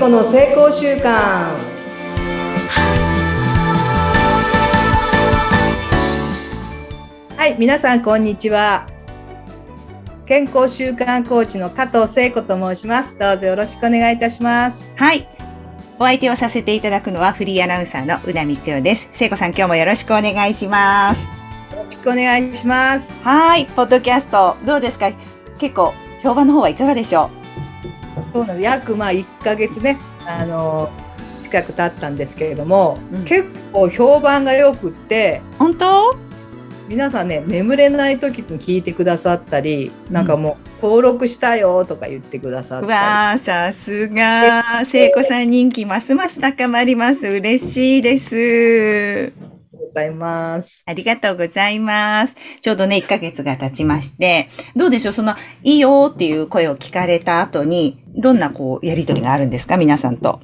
子の成功習慣はい皆さんこんにちは健康習慣コーチの加藤聖子と申しますどうぞよろしくお願いいたしますはい。お相手をさせていただくのはフリーアナウンサーの宇田美久です。聖子さん今日もよろしくお願いします。よろしくお願いしますはい。ポッドキャストどうですか？結構評判の方はいかがでしょそうなん約まあ1ヶ月ねあの近く経ったんですけれども、うん結構評判が良くってう本当？皆さんね眠れない時に聞いてくださったり、なんかもう登録したよとか言ってくださっうたわー、さすが。聖子さん人気ますます高まります。嬉しいです。りございます。ありがとうございます。ちょうどね、1ヶ月が経ちまして、どうでしょうその、いいよっていう声を聞かれた後に、どんなこう、やりとりがあるんですか皆さんと？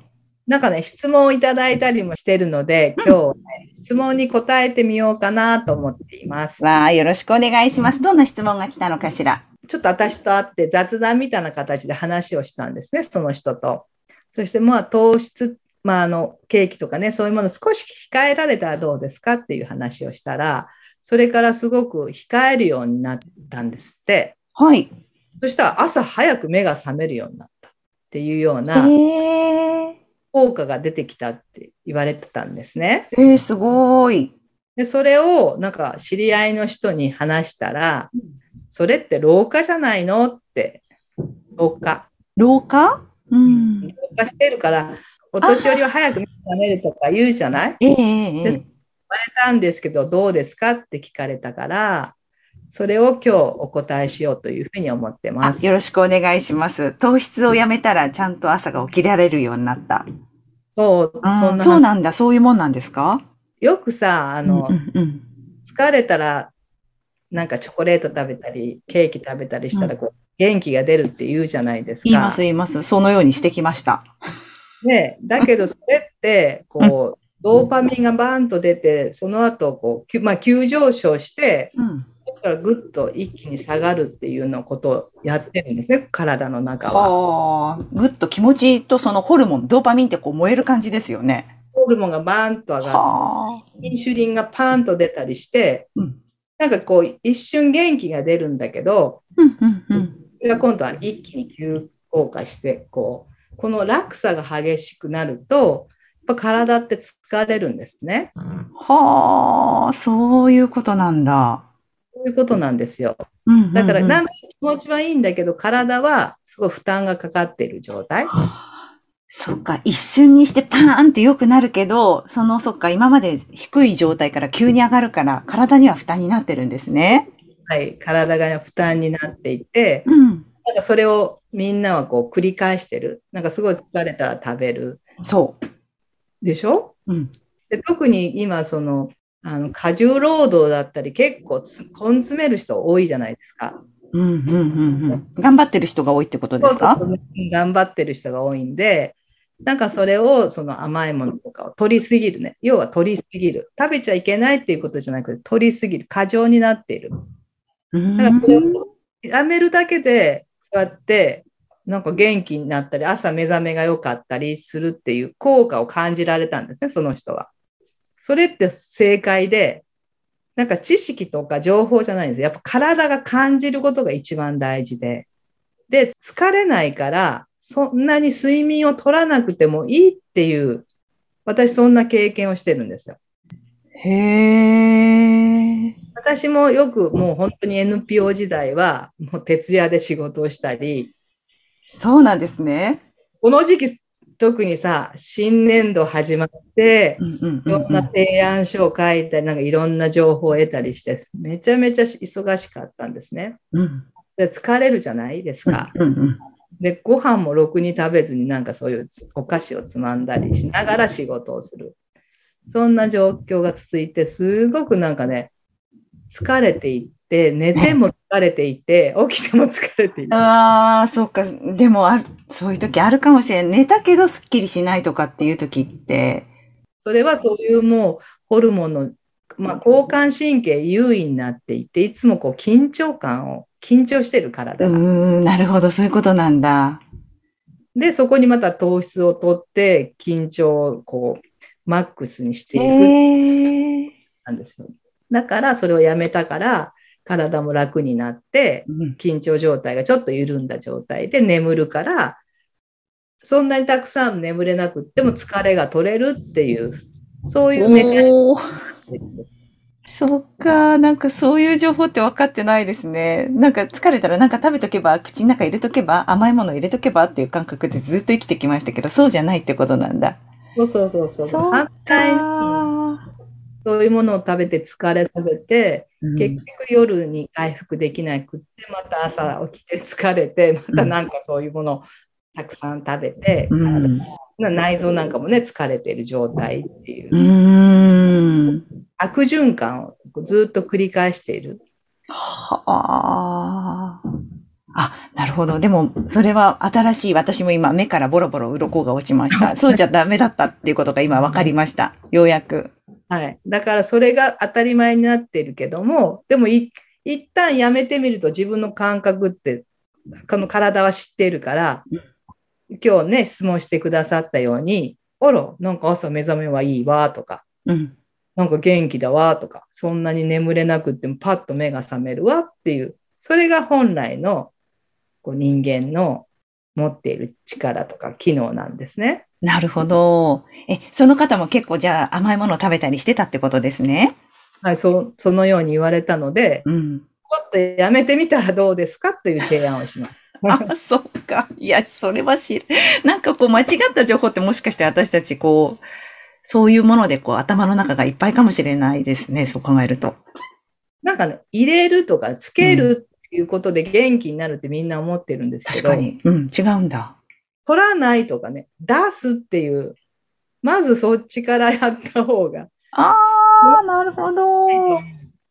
なんかね質問をいただいたりもしてるので今日はね、質問に答えてみようかなと思っています。わあ、よろしくお願いします。どんな質問が来たのかしら？ちょっと私と会って雑談みたいな形で話をしたんですねその人と。そしてまあ糖質まあ、あのケーキとかねそういうもの少し控えられたらどうですかっていう話をしたらそれからすごく控えるようになったんですってはい。そしたら朝早く目が覚めるようになったっていうようなえー、効果が出てきたって言われてたんですね。えー、すごい。でそれをなんか知り合いの人に話したらそれって老化じゃないのって老化老化？うん。老化してるからお年寄りは早く目が覚めるとか言うじゃない？ええええええ言われたんですけどどうですかって聞かれたからそれを今日お答えしようというふうに思ってます。あよろしくお願いします。糖質をやめたらちゃんと朝が起きられるようになった。そううんそんなそうなんだ。そういうもんなんですか？よくさあの、うんうんうん疲れたらなんかチョコレート食べたりケーキ食べたりしたらこう、元気が出るって言うじゃないですか。言います言います。そのようにしてきました。ね、だけどそれってこうドーパミンがバーンと出てその後こう、まあ、急上昇してうん。そこからぐっと一気に下がるっていうのことをやってるんですね体の中は。はあ、ぐっと気持ちとそのホルモン、ドーパミンってこう燃える感じですよね。ホルモンがバーンと上がるはあ。インシュリンがパーンと出たりしてうん。なんかこう一瞬元気が出るんだけどうん、うん、うん。それが今度は一気に急降下してこうこの落差が激しくなるとやっぱ体って疲れるんですね。はあ、そういうことなんだ。そういうことなんですよ。うんうんうんだから、なんか気持ちはいいんだけど、体はすごい負担がかかっている状態。そっか、一瞬にしてパーンって良くなるけど、その、そっか、今まで低い状態から急に上がるから、体には負担になってるんですね。はい。体が負担になっていて、うん。なんかそれをみんなはこう繰り返してる。なんかすごい疲れたら食べる。そでしょ？う。うん。で特に今、その、あの、過重労働だったり、結構つ根詰める人多いじゃないですか。うん、うん、うん、うん。頑張ってる人が多いってことですか？頑張ってる人が多いんで、なんかそれをその甘いものとかを取りすぎるね。要は取りすぎる。食べちゃいけないっていうことじゃなくて、取りすぎる。過剰になっている。うんだからそれをやめるだけで、そうやって、なんか元気になったり、朝目覚めが良かったりするっていう効果を感じられたんですね、その人は。それって正解で、なんか知識とか情報じゃないんです。やっぱ体が感じることが一番大事で。で、疲れないから、そんなに睡眠を取らなくてもいいっていう、私そんな経験をしてるんですよ。へえ。私もよくもう本当に NPO 時代は、もう徹夜で仕事をしたり、そうなんですね。この時期、特にさ、新年度始まっていろんな提案書を書いたり、なんかいろんな情報を得たりして、めちゃめちゃ忙しかったんですね。うん。で疲れるじゃないですか。うん、うん。で、ご飯もろくに食べずになんかそういうお菓子をつまんだりしながら仕事をする。そんな状況が続いて、すごくなんかね、疲れていって、寝ても疲れていて、起きても疲れていて。ああ、そうか。でもある、そういう時あるかもしれない。寝たけどスッキリしないとかっていう時って。それはそういうもうホルモンの、まあ、交感神経優位になっていて、いつもこう緊張感を、緊張してる体うん、なるほど。そういうことなんだ。で、そこにまた糖質を取って、緊張をこう、マックスにしていく。なんですよ。だから、それをやめたから、体も楽になって、うん緊張状態がちょっと緩んだ状態で眠るから、そんなにたくさん眠れなくっても疲れが取れるっていう、そういうメカニズムそっか。なんかそういう情報って分かってないですね。なんか疲れたらなんか食べとけば、口の中入れとけば、甘いもの入れとけばっていう感覚でずっと生きてきましたけど、そうじゃないってことなんだ。そうそうそうそう。そう反対にか。そういうものを食べて疲れさせて、うん結局夜に回復できなくって、また朝起きて疲れて、またなんかそういうものをたくさん食べて、うん。内臓なんかもね、疲れてる状態っていうう。悪循環をずっと繰り返している。はあ。あ、なるほど。でも、それは新しい、私も今目からボロボロ鱗が落ちました。そうじゃダメだったっていうことが今分かりました。ようやく。はい。だからそれが当たり前になっているけども、でもい一旦やめてみると自分の感覚って、この体は知っているから、今日ね、質問してくださったように、あら、なんか朝目覚めはいいわとか、うん。なんか元気だわとか、そんなに眠れなくってもパッと目が覚めるわっていう、それが本来のこう人間の持っている力とか機能なんですね。なるほど。え、その方も結構じゃあ甘いものを食べたりしてたってことですね。はい、そそのように言われたので、うん。ちょっとやめてみたらどうですかという提案をします。あ、そっか。いや、それは知る。なんかこう間違った情報ってもしかして私たちこう、そういうものでこう頭の中がいっぱいかもしれないですね。そう考えると。なんかね、入れるとかつけるいうことで元気になるってみんな思ってるんですけど、確かに。うん、違うんだ。取らないとかね、出すっていう、まずそっちからやった方がああ、なるほど。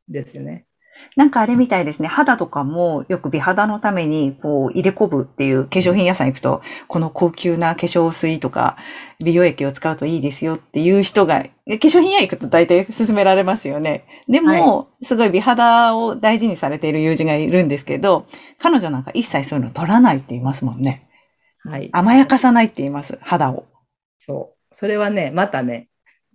ですよね。なんかあれみたいですね。肌とかもよく美肌のためにこう入れ込むっていう化粧品屋さん行くと、この高級な化粧水とか美容液を使うといいですよっていう人が、え化粧品屋行くと大体勧められますよね。でも、すごい美肌を大事にされている友人がいるんですけど、彼女なんか一切そういうの取らないって言いますもんね。はい。甘やかさないって言います。肌を。そう。それはね、またね、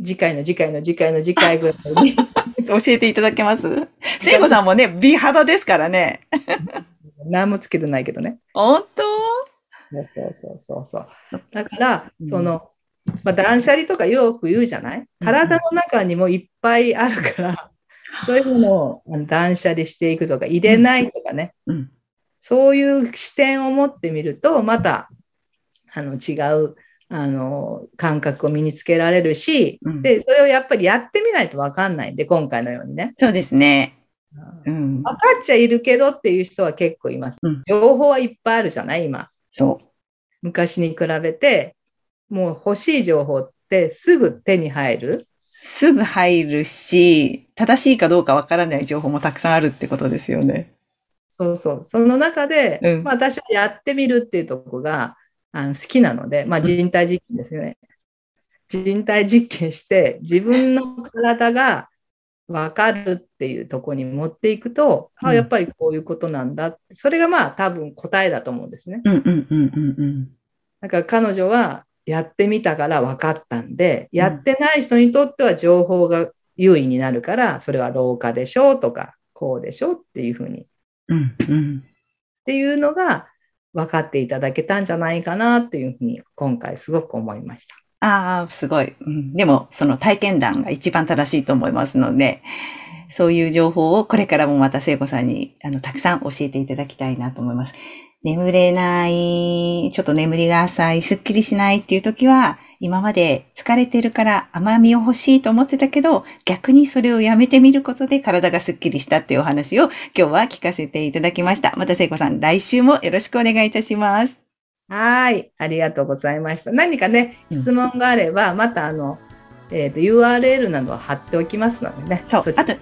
次回の次回の次回の次回ぐらいに 教えていただけます？聖子さんもね、美肌ですからね。何もつけてないけどね。本当？そうそうそうそう。だから、うんその、まあ、断捨離とかよく言うじゃない？体の中にもいっぱいあるから、そういうものを断捨離していくとか、入れないとかね、うん。そういう視点を持ってみると、また、あの、違う、あの、感覚を身につけられるし、うんで、それをやっぱりやってみないとわかんないんで、今回のようにね。そうですね。うん。分かっちゃいるけどっていう人は結構います。うん情報はいっぱいあるじゃない？今。そう。昔に比べて、もう欲しい情報ってすぐ手に入る？すぐ入るし、正しいかどうかわからない情報もたくさんあるってことですよね。そうそう。その中で、うんまあ、私はやってみるっていうところがあの好きなので、まあ、人体実験ですよね。人体実験して自分の体が分かるっていうところに持っていくと、うんあやっぱりこういうことなんだ。それがまあ多分答えだと思うんですね。うんうんうんうんうん。だから彼女はやってみたから分かったんで、やってない人にとっては情報が優位になるから、それは老化でしょうとか、こうでしょうっていうふうに、っうんうん。ていうのが分かっていただけたんじゃないかなっていうふうに、今回すごく思いました。ああ、すごい、うん。でも、その体験談が一番正しいと思いますので、そういう情報をこれからもまた聖子さんに、あの、たくさん教えていただきたいなと思います。眠れない、ちょっと眠りが浅い、すっきりしないっていう時は、今まで疲れてるから甘みを欲しいと思ってたけど、逆にそれをやめてみることで体がすっきりしたっていうお話を今日は聞かせていただきました。また聖子さん、来週もよろしくお願いいたします。はい、ありがとうございました。何かね、うん質問があれば、またあの、えーと URL などを貼っておきますのでね。そうちらあと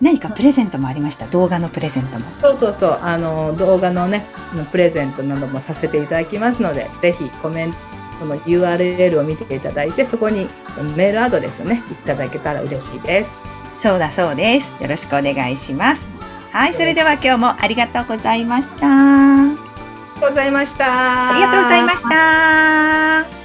何かプレゼントもありました？動画のプレゼントも。そうそうそう、あの動画のね、プレゼントなどもさせていただきますので、ぜひコメントの URL を見ていただいて、そこにメールアドレスをね、いただけたら嬉しいです。そうだそうです。よろしくお願いします。はい、それでは今日もありがとうございました。こございました。ありがとうございました。